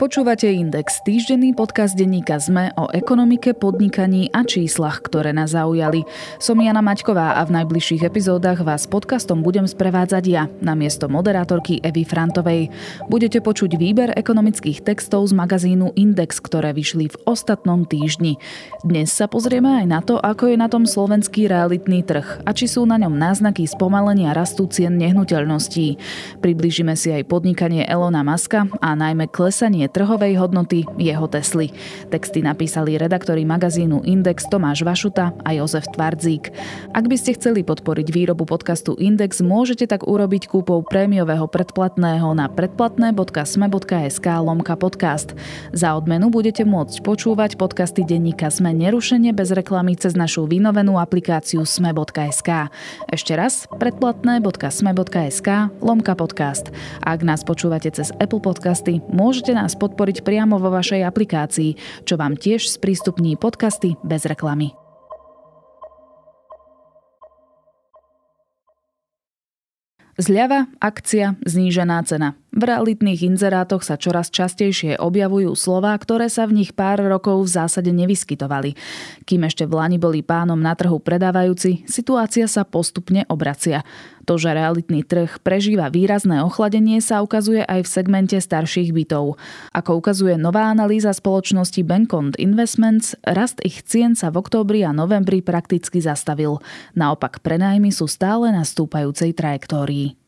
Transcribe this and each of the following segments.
Počúvate Index, týždenný podcast denníka ZME o ekonomike, podnikaní a číslach, ktoré nás zaujali. Som Jana Maťková a v najbližších epizódach vás podcastom budem sprevádzať ja, na miesto moderátorky Evy Frantovej. Budete počuť výber ekonomických textov z magazínu Index, ktoré vyšli v ostatnom týždni. Dnes sa pozrieme aj na to, ako je na tom slovenský realitný trh a či sú na ňom náznaky spomalenia rastu cien nehnuteľností. Priblížime si aj podnikanie Elona Maska a najmä klesanie trhovej hodnoty jeho Tesly. Texty napísali redaktori magazínu Index Tomáš Vašuta a Jozef Tvardzík. Ak by ste chceli podporiť výrobu podcastu Index, môžete tak urobiť kúpou prémiového predplatného na predplatné.sme.sk lomka podcast. Za odmenu budete môcť počúvať podcasty denníka Sme nerušene bez reklamy cez našu vynovenú aplikáciu sme.sk. Ešte raz predplatné.sme.sk lomka podcast. Ak nás počúvate cez Apple Podcasty, môžete nás podporiť priamo vo vašej aplikácii, čo vám tiež sprístupní podcasty bez reklamy. Zľava, akcia, znížená cena. V realitných inzerátoch sa čoraz častejšie objavujú slová, ktoré sa v nich pár rokov v zásade nevyskytovali. Kým ešte v Lani boli pánom na trhu predávajúci, situácia sa postupne obracia. To, že realitný trh prežíva výrazné ochladenie, sa ukazuje aj v segmente starších bytov. Ako ukazuje nová analýza spoločnosti Bankond Investments, rast ich cien sa v októbri a novembri prakticky zastavil. Naopak prenájmy sú stále na stúpajúcej trajektórii.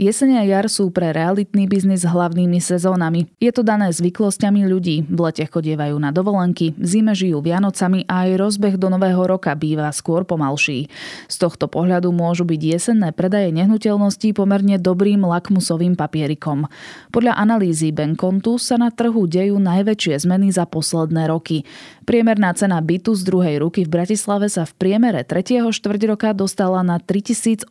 Jesene a jar sú pre realitný biznis hlavnými sezónami. Je to dané zvyklosťami ľudí. V lete chodievajú na dovolenky, v zime žijú Vianocami a aj rozbeh do nového roka býva skôr pomalší. Z tohto pohľadu môžu byť jesenné predaje nehnuteľností pomerne dobrým lakmusovým papierikom. Podľa analýzy Benkontu sa na trhu dejú najväčšie zmeny za posledné roky. Priemerná cena bytu z druhej ruky v Bratislave sa v priemere 3. štvrť roka dostala na 3877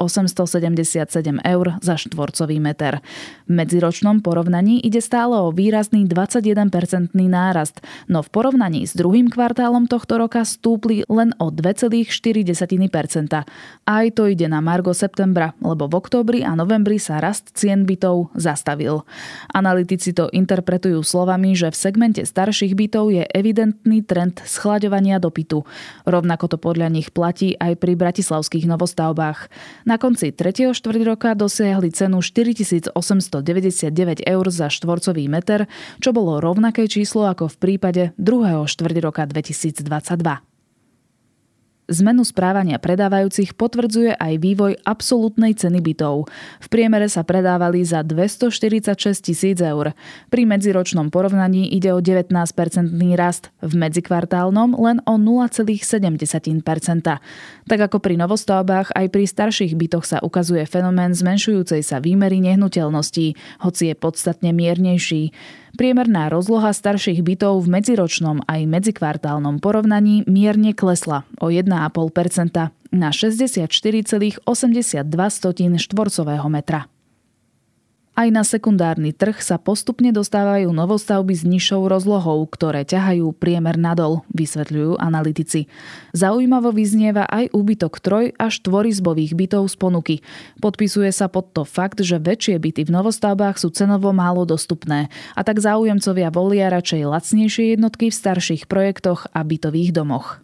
eur za štvrt štvorcový meter. V medziročnom porovnaní ide stále o výrazný 21-percentný nárast, no v porovnaní s druhým kvartálom tohto roka stúpli len o 2,4%. Aj to ide na margo septembra, lebo v októbri a novembri sa rast cien bytov zastavil. Analytici to interpretujú slovami, že v segmente starších bytov je evidentný trend schlaďovania dopytu. Rovnako to podľa nich platí aj pri bratislavských novostavbách. Na konci 3. štvrť roka dosiahli cenu cenu 4899 eur za štvorcový meter, čo bolo rovnaké číslo ako v prípade druhého štvrť roka 2022. Zmenu správania predávajúcich potvrdzuje aj vývoj absolútnej ceny bytov. V priemere sa predávali za 246 tisíc eur. Pri medziročnom porovnaní ide o 19-percentný rast, v medzikvartálnom len o 0,7%. Tak ako pri novostavbách, aj pri starších bytoch sa ukazuje fenomén zmenšujúcej sa výmery nehnuteľností, hoci je podstatne miernejší. Priemerná rozloha starších bytov v medziročnom aj medzikvartálnom porovnaní mierne klesla o 1,5% na 64,82 štvorcového metra. Aj na sekundárny trh sa postupne dostávajú novostavby s nižšou rozlohou, ktoré ťahajú priemer nadol, vysvetľujú analytici. Zaujímavo vyznieva aj úbytok troj až štvorizbových bytov z ponuky. Podpisuje sa pod to fakt, že väčšie byty v novostavbách sú cenovo málo dostupné a tak záujemcovia volia radšej lacnejšie jednotky v starších projektoch a bytových domoch.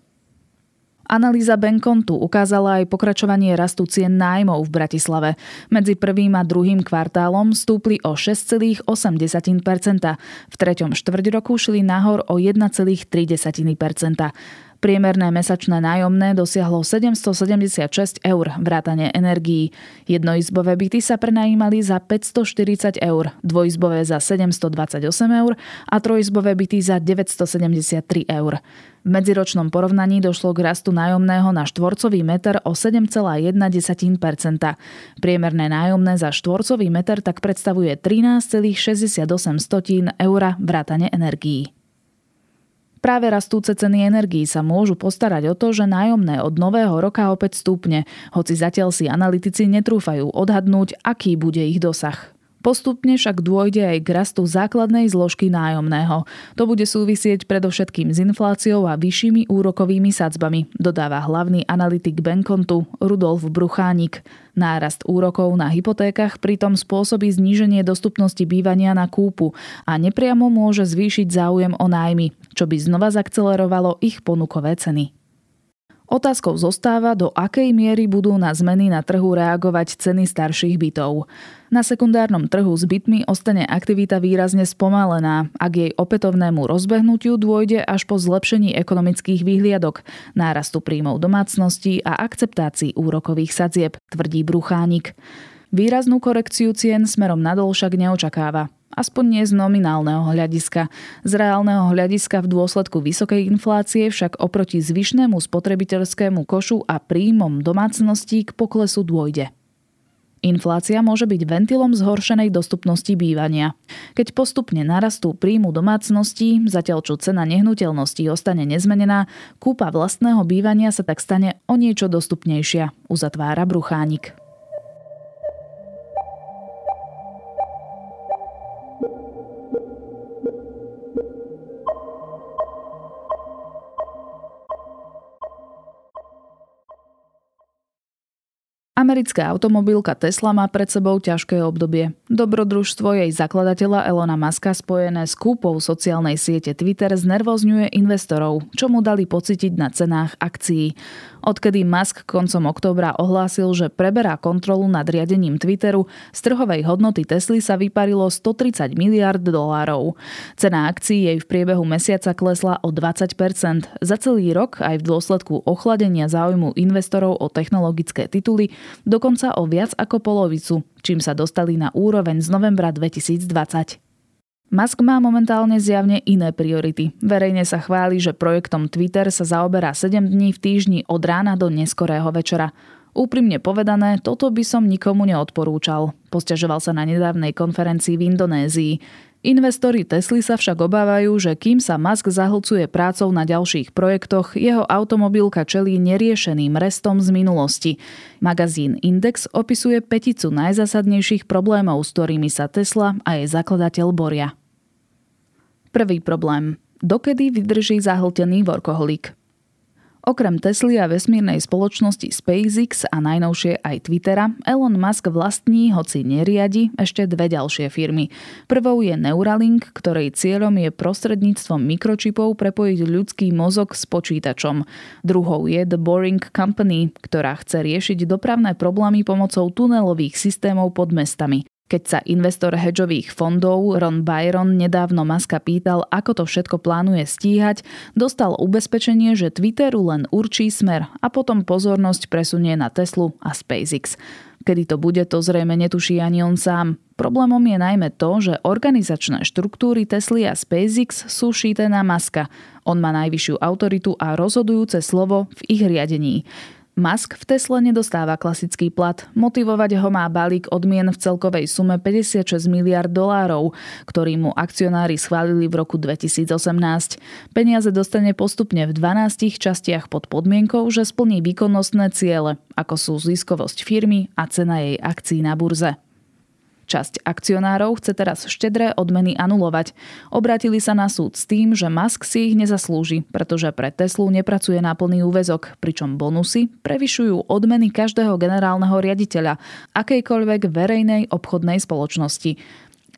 Analýza Benkontu ukázala aj pokračovanie rastu cien nájmov v Bratislave. Medzi prvým a druhým kvartálom stúpli o 6,8%. V treťom štvrť roku šli nahor o 1,3%. Priemerné mesačné nájomné dosiahlo 776 eur vrátane energií. Jednoizbové byty sa prenajímali za 540 eur, dvojizbové za 728 eur a trojizbové byty za 973 eur. V medziročnom porovnaní došlo k rastu nájomného na štvorcový meter o 7,1%. Priemerné nájomné za štvorcový meter tak predstavuje 13,68 eur vrátane energií. Práve rastúce ceny energií sa môžu postarať o to, že nájomné od nového roka opäť stúpne, hoci zatiaľ si analytici netrúfajú odhadnúť, aký bude ich dosah. Postupne však dôjde aj k rastu základnej zložky nájomného. To bude súvisieť predovšetkým s infláciou a vyššími úrokovými sadzbami, dodáva hlavný analytik Benkontu Rudolf Bruchánik. Nárast úrokov na hypotékach pritom spôsobí zníženie dostupnosti bývania na kúpu a nepriamo môže zvýšiť záujem o nájmy, čo by znova zakcelerovalo ich ponukové ceny. Otázkou zostáva, do akej miery budú na zmeny na trhu reagovať ceny starších bytov. Na sekundárnom trhu s bytmi ostane aktivita výrazne spomalená, ak jej opätovnému rozbehnutiu dôjde až po zlepšení ekonomických výhliadok, nárastu príjmov domácností a akceptácii úrokových sadzieb, tvrdí Bruchánik. Výraznú korekciu cien smerom nadol však neočakáva aspoň nie z nominálneho hľadiska. Z reálneho hľadiska v dôsledku vysokej inflácie však oproti zvyšnému spotrebiteľskému košu a príjmom domácností k poklesu dôjde. Inflácia môže byť ventilom zhoršenej dostupnosti bývania. Keď postupne narastú príjmu domácností, zatiaľ čo cena nehnuteľností ostane nezmenená, kúpa vlastného bývania sa tak stane o niečo dostupnejšia, uzatvára Bruchánik. Americká automobilka Tesla má pred sebou ťažké obdobie. Dobrodružstvo jej zakladateľa Elona Muska spojené s kúpou sociálnej siete Twitter znervozňuje investorov, čo mu dali pocitiť na cenách akcií. Odkedy Musk koncom októbra ohlásil, že preberá kontrolu nad riadením Twitteru, z trhovej hodnoty Tesly sa vyparilo 130 miliard dolárov. Cena akcií jej v priebehu mesiaca klesla o 20%. Za celý rok aj v dôsledku ochladenia záujmu investorov o technologické tituly dokonca o viac ako polovicu, čím sa dostali na úroveň z novembra 2020. Musk má momentálne zjavne iné priority. Verejne sa chváli, že projektom Twitter sa zaoberá 7 dní v týždni od rána do neskorého večera. Úprimne povedané, toto by som nikomu neodporúčal. Posťažoval sa na nedávnej konferencii v Indonézii. Investori Tesly sa však obávajú, že kým sa Musk zahlcuje prácou na ďalších projektoch, jeho automobilka čelí neriešeným restom z minulosti. Magazín Index opisuje peticu najzásadnejších problémov, s ktorými sa Tesla a jej zakladateľ boria. Prvý problém. Dokedy vydrží zahltený workoholik? Okrem Tesly a vesmírnej spoločnosti SpaceX a najnovšie aj Twittera, Elon Musk vlastní, hoci neriadi, ešte dve ďalšie firmy. Prvou je Neuralink, ktorej cieľom je prostredníctvom mikročipov prepojiť ľudský mozog s počítačom. Druhou je The Boring Company, ktorá chce riešiť dopravné problémy pomocou tunelových systémov pod mestami. Keď sa investor hedžových fondov Ron Byron nedávno Maska pýtal, ako to všetko plánuje stíhať, dostal ubezpečenie, že Twitteru len určí smer a potom pozornosť presunie na Teslu a SpaceX. Kedy to bude, to zrejme netuší ani on sám. Problémom je najmä to, že organizačné štruktúry Tesly a SpaceX sú šíte na Maska. On má najvyššiu autoritu a rozhodujúce slovo v ich riadení. Musk v Tesle nedostáva klasický plat. Motivovať ho má balík odmien v celkovej sume 56 miliard dolárov, ktorý mu akcionári schválili v roku 2018. Peniaze dostane postupne v 12 častiach pod podmienkou, že splní výkonnostné ciele, ako sú ziskovosť firmy a cena jej akcií na burze. Časť akcionárov chce teraz štedré odmeny anulovať. Obratili sa na súd s tým, že Musk si ich nezaslúži, pretože pre Teslu nepracuje na plný úvezok, pričom bonusy prevyšujú odmeny každého generálneho riaditeľa akejkoľvek verejnej obchodnej spoločnosti.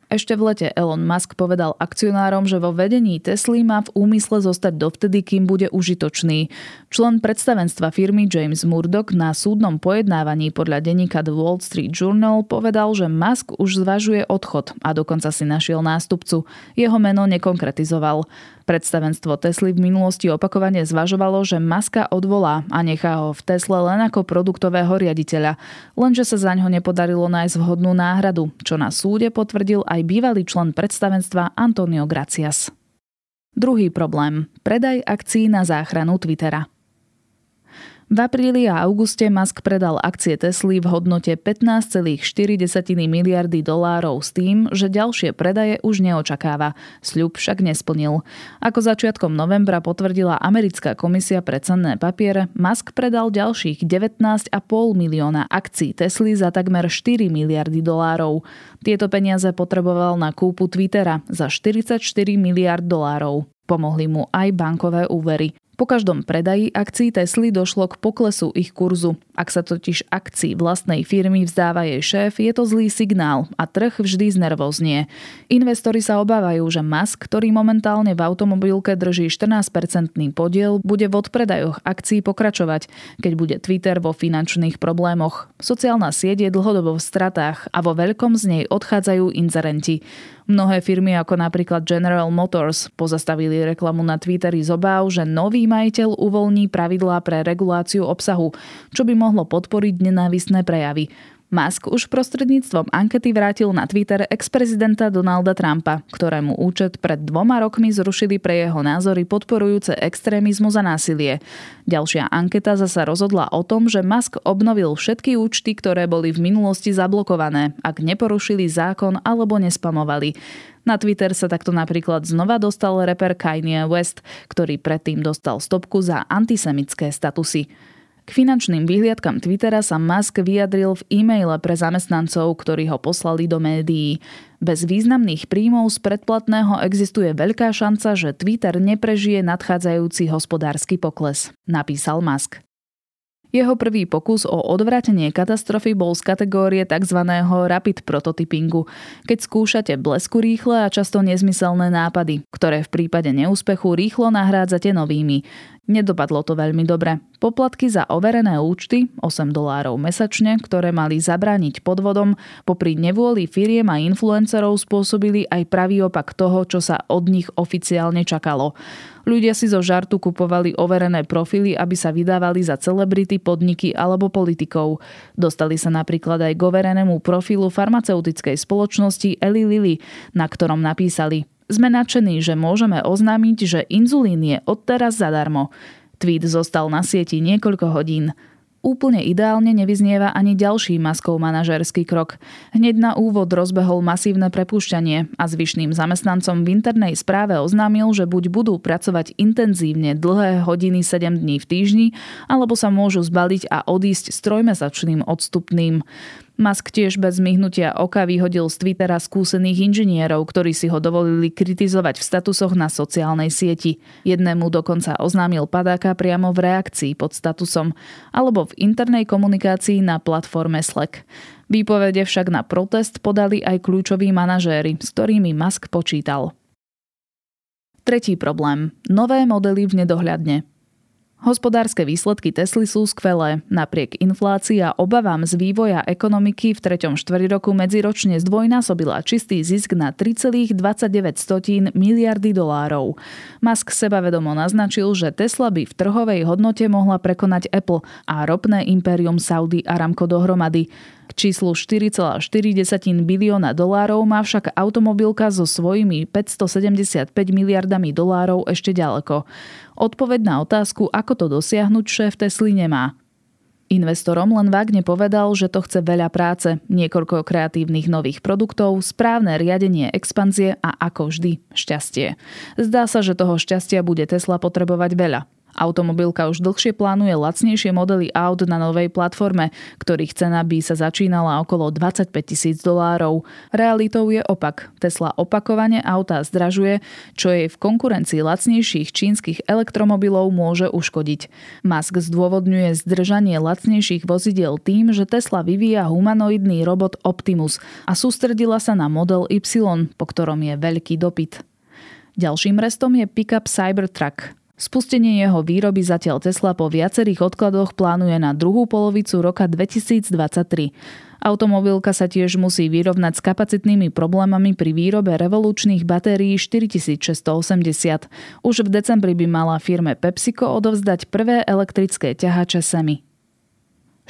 Ešte v lete Elon Musk povedal akcionárom, že vo vedení Tesly má v úmysle zostať dovtedy, kým bude užitočný. Člen predstavenstva firmy James Murdoch na súdnom pojednávaní podľa denníka The Wall Street Journal povedal, že Musk už zvažuje odchod a dokonca si našiel nástupcu. Jeho meno nekonkretizoval. Predstavenstvo Tesly v minulosti opakovane zvažovalo, že Maska odvolá a nechá ho v Tesle len ako produktového riaditeľa, lenže sa za ňo nepodarilo nájsť vhodnú náhradu, čo na súde potvrdil aj bývalý člen predstavenstva Antonio Gracias. Druhý problém. Predaj akcií na záchranu Twittera. V apríli a auguste Musk predal akcie Tesly v hodnote 15,4 miliardy dolárov s tým, že ďalšie predaje už neočakáva. Sľub však nesplnil. Ako začiatkom novembra potvrdila americká komisia pre cenné papiere, Musk predal ďalších 19,5 milióna akcií Tesly za takmer 4 miliardy dolárov. Tieto peniaze potreboval na kúpu Twittera za 44 miliard dolárov. Pomohli mu aj bankové úvery. Po každom predaji akcií Tesly došlo k poklesu ich kurzu. Ak sa totiž akcií vlastnej firmy vzdáva jej šéf, je to zlý signál a trh vždy znervoznie. Investori sa obávajú, že Musk, ktorý momentálne v automobilke drží 14-percentný podiel, bude v odpredajoch akcií pokračovať, keď bude Twitter vo finančných problémoch. Sociálna sieť je dlhodobo v stratách a vo veľkom z nej odchádzajú inzerenti. Mnohé firmy ako napríklad General Motors pozastavili reklamu na Twitteri z obáv, že nový majiteľ uvoľní pravidlá pre reguláciu obsahu, čo by mohlo podporiť nenávisné prejavy. Musk už prostredníctvom ankety vrátil na Twitter ex-prezidenta Donalda Trumpa, ktorému účet pred dvoma rokmi zrušili pre jeho názory podporujúce extrémizmu za násilie. Ďalšia anketa zasa rozhodla o tom, že Musk obnovil všetky účty, ktoré boli v minulosti zablokované, ak neporušili zákon alebo nespamovali. Na Twitter sa takto napríklad znova dostal reper Kanye West, ktorý predtým dostal stopku za antisemické statusy. K finančným výhliadkam Twittera sa Musk vyjadril v e-maile pre zamestnancov, ktorí ho poslali do médií. Bez významných príjmov z predplatného existuje veľká šanca, že Twitter neprežije nadchádzajúci hospodársky pokles, napísal Musk. Jeho prvý pokus o odvratenie katastrofy bol z kategórie tzv. rapid prototypingu, keď skúšate blesku rýchle a často nezmyselné nápady, ktoré v prípade neúspechu rýchlo nahrádzate novými. Nedopadlo to veľmi dobre. Poplatky za overené účty, 8 dolárov mesačne, ktoré mali zabrániť podvodom, popri nevôli firiem a influencerov spôsobili aj pravý opak toho, čo sa od nich oficiálne čakalo. Ľudia si zo žartu kupovali overené profily, aby sa vydávali za celebrity, podniky alebo politikov. Dostali sa napríklad aj k overenému profilu farmaceutickej spoločnosti Eli Lilly, na ktorom napísali – sme nadšení, že môžeme oznámiť, že inzulín je odteraz zadarmo. Tweet zostal na sieti niekoľko hodín. Úplne ideálne nevyznieva ani ďalší maskov manažerský krok. Hneď na úvod rozbehol masívne prepušťanie a zvyšným zamestnancom v internej správe oznámil, že buď budú pracovať intenzívne dlhé hodiny 7 dní v týždni, alebo sa môžu zbaliť a odísť s trojmesačným odstupným. Musk tiež bez myhnutia oka vyhodil z Twittera skúsených inžinierov, ktorí si ho dovolili kritizovať v statusoch na sociálnej sieti. Jednému dokonca oznámil padáka priamo v reakcii pod statusom alebo v internej komunikácii na platforme Slack. Výpovede však na protest podali aj kľúčoví manažéri, s ktorými Musk počítal. Tretí problém. Nové modely v nedohľadne. Hospodárske výsledky Tesly sú skvelé. Napriek inflácii a obavám z vývoja ekonomiky v treťom roku medziročne zdvojnásobila čistý zisk na 3,29 miliardy dolárov. Musk sebavedomo naznačil, že Tesla by v trhovej hodnote mohla prekonať Apple a ropné impérium Saudi Aramco dohromady. K číslu 4,4 bilióna dolárov má však automobilka so svojimi 575 miliardami dolárov ešte ďaleko. Odpoveď na otázku, ako to dosiahnuť, šéf Tesly nemá. Investorom len vágne povedal, že to chce veľa práce, niekoľko kreatívnych nových produktov, správne riadenie expanzie a ako vždy šťastie. Zdá sa, že toho šťastia bude Tesla potrebovať veľa. Automobilka už dlhšie plánuje lacnejšie modely aut na novej platforme, ktorých cena by sa začínala okolo 25 tisíc dolárov. Realitou je opak. Tesla opakovane auta zdražuje, čo jej v konkurencii lacnejších čínskych elektromobilov môže uškodiť. Musk zdôvodňuje zdržanie lacnejších vozidiel tým, že Tesla vyvíja humanoidný robot Optimus a sústredila sa na model Y, po ktorom je veľký dopyt. Ďalším restom je pickup Cybertruck. Spustenie jeho výroby zatiaľ Tesla po viacerých odkladoch plánuje na druhú polovicu roka 2023. Automobilka sa tiež musí vyrovnať s kapacitnými problémami pri výrobe revolučných batérií 4680. Už v decembri by mala firme PepsiCo odovzdať prvé elektrické ťahače Semi.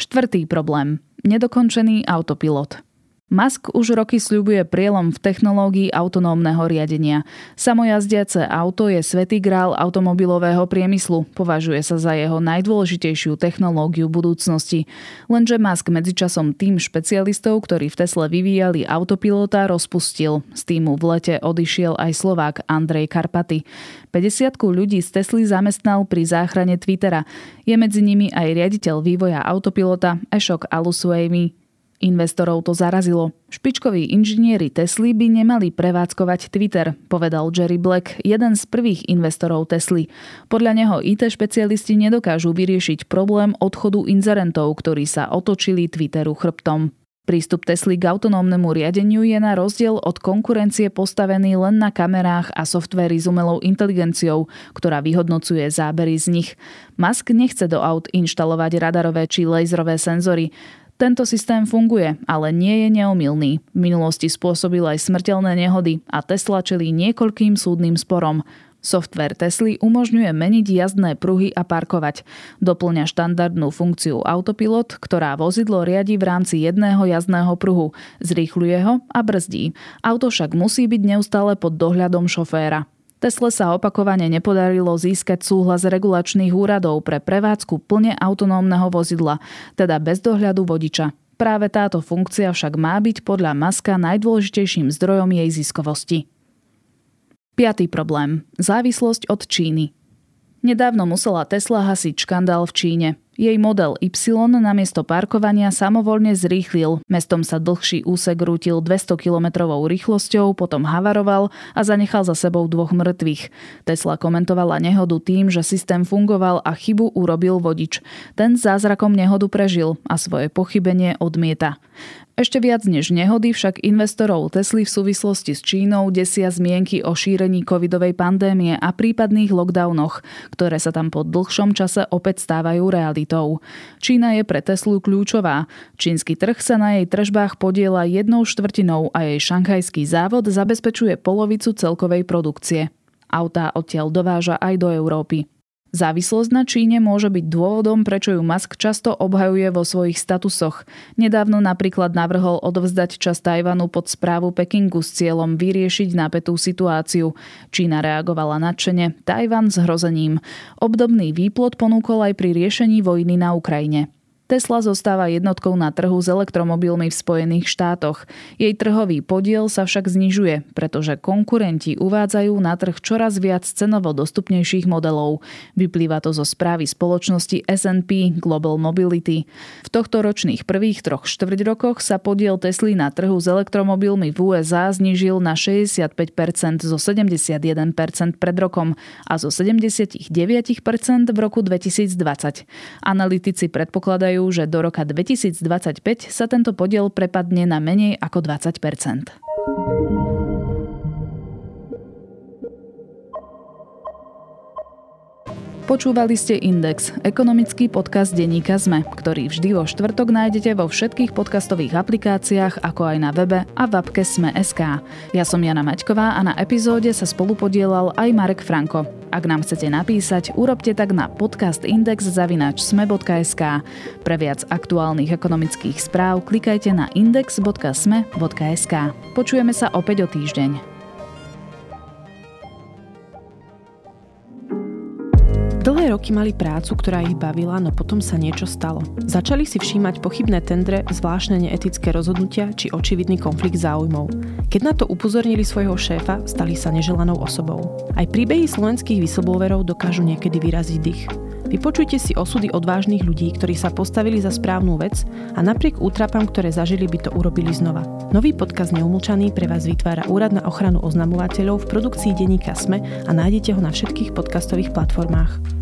Štvrtý problém. Nedokončený autopilot. Musk už roky sľubuje prielom v technológii autonómneho riadenia. Samojazdiace auto je svetý grál automobilového priemyslu. Považuje sa za jeho najdôležitejšiu technológiu budúcnosti. Lenže Musk medzičasom tým špecialistov, ktorí v Tesle vyvíjali autopilota, rozpustil. Z týmu v lete odišiel aj Slovák Andrej Karpaty. 50 ľudí z Tesly zamestnal pri záchrane Twittera. Je medzi nimi aj riaditeľ vývoja autopilota Ešok Alusuemi. Investorov to zarazilo. Špičkoví inžinieri Tesly by nemali prevádzkovať Twitter, povedal Jerry Black, jeden z prvých investorov Tesly. Podľa neho IT špecialisti nedokážu vyriešiť problém odchodu inzerentov, ktorí sa otočili Twitteru chrbtom. Prístup Tesly k autonómnemu riadeniu je na rozdiel od konkurencie postavený len na kamerách a softvéry s umelou inteligenciou, ktorá vyhodnocuje zábery z nich. Musk nechce do aut inštalovať radarové či laserové senzory. Tento systém funguje, ale nie je neomilný. V minulosti spôsobil aj smrteľné nehody a Tesla čelí niekoľkým súdnym sporom. Software Tesly umožňuje meniť jazdné pruhy a parkovať. Doplňa štandardnú funkciu Autopilot, ktorá vozidlo riadi v rámci jedného jazdného pruhu, zrýchľuje ho a brzdí. Auto však musí byť neustále pod dohľadom šoféra. Tesle sa opakovane nepodarilo získať súhlas regulačných úradov pre prevádzku plne autonómneho vozidla, teda bez dohľadu vodiča. Práve táto funkcia však má byť podľa Maska najdôležitejším zdrojom jej ziskovosti. Piatý problém. Závislosť od Číny. Nedávno musela Tesla hasiť škandál v Číne. Jej model Y namiesto parkovania samovolne zrýchlil. Mestom sa dlhší úsek rútil 200 km rýchlosťou, potom havaroval a zanechal za sebou dvoch mŕtvych. Tesla komentovala nehodu tým, že systém fungoval a chybu urobil vodič. Ten zázrakom nehodu prežil a svoje pochybenie odmieta. Ešte viac než nehody však investorov Tesly v súvislosti s Čínou desia zmienky o šírení covidovej pandémie a prípadných lockdownoch, ktoré sa tam po dlhšom čase opäť stávajú realitou. Čína je pre Teslu kľúčová. Čínsky trh sa na jej tržbách podiela jednou štvrtinou a jej šanghajský závod zabezpečuje polovicu celkovej produkcie. Autá odtiaľ dováža aj do Európy. Závislosť na Číne môže byť dôvodom, prečo ju Musk často obhajuje vo svojich statusoch. Nedávno napríklad navrhol odvzdať čas Tajvanu pod správu Pekingu s cieľom vyriešiť napätú situáciu. Čína reagovala nadšene, Tajvan s hrozením. Obdobný výplot ponúkol aj pri riešení vojny na Ukrajine. Tesla zostáva jednotkou na trhu s elektromobilmi v Spojených štátoch. Jej trhový podiel sa však znižuje, pretože konkurenti uvádzajú na trh čoraz viac cenovo dostupnejších modelov. Vyplýva to zo správy spoločnosti S&P Global Mobility. V tohto ročných prvých troch štvrť rokoch sa podiel Tesly na trhu s elektromobilmi v USA znížil na 65% zo 71% pred rokom a zo 79% v roku 2020. Analytici predpokladajú, odhadujú, že do roka 2025 sa tento podiel prepadne na menej ako 20% Počúvali ste Index, ekonomický podcast denníka ZME, ktorý vždy vo štvrtok nájdete vo všetkých podcastových aplikáciách, ako aj na webe a v appke Sme.sk. Ja som Jana Maťková a na epizóde sa spolupodielal aj Marek Franko. Ak nám chcete napísať, urobte tak na podcastindex.sme.sk. Pre viac aktuálnych ekonomických správ klikajte na index.sme.sk. Počujeme sa opäť o týždeň. Roky mali prácu, ktorá ich bavila, no potom sa niečo stalo. Začali si všímať pochybné tendre, zvláštne neetické rozhodnutia či očividný konflikt záujmov. Keď na to upozornili svojho šéfa, stali sa neželanou osobou. Aj príbehy slovenských whistleblowerov dokážu niekedy vyraziť dých. Vypočujte si osudy odvážnych ľudí, ktorí sa postavili za správnu vec a napriek útrapám, ktoré zažili, by to urobili znova. Nový podcast Neumlčaný pre vás vytvára Úrad na ochranu oznamovateľov v produkcii denníka SME a nájdete ho na všetkých podcastových platformách.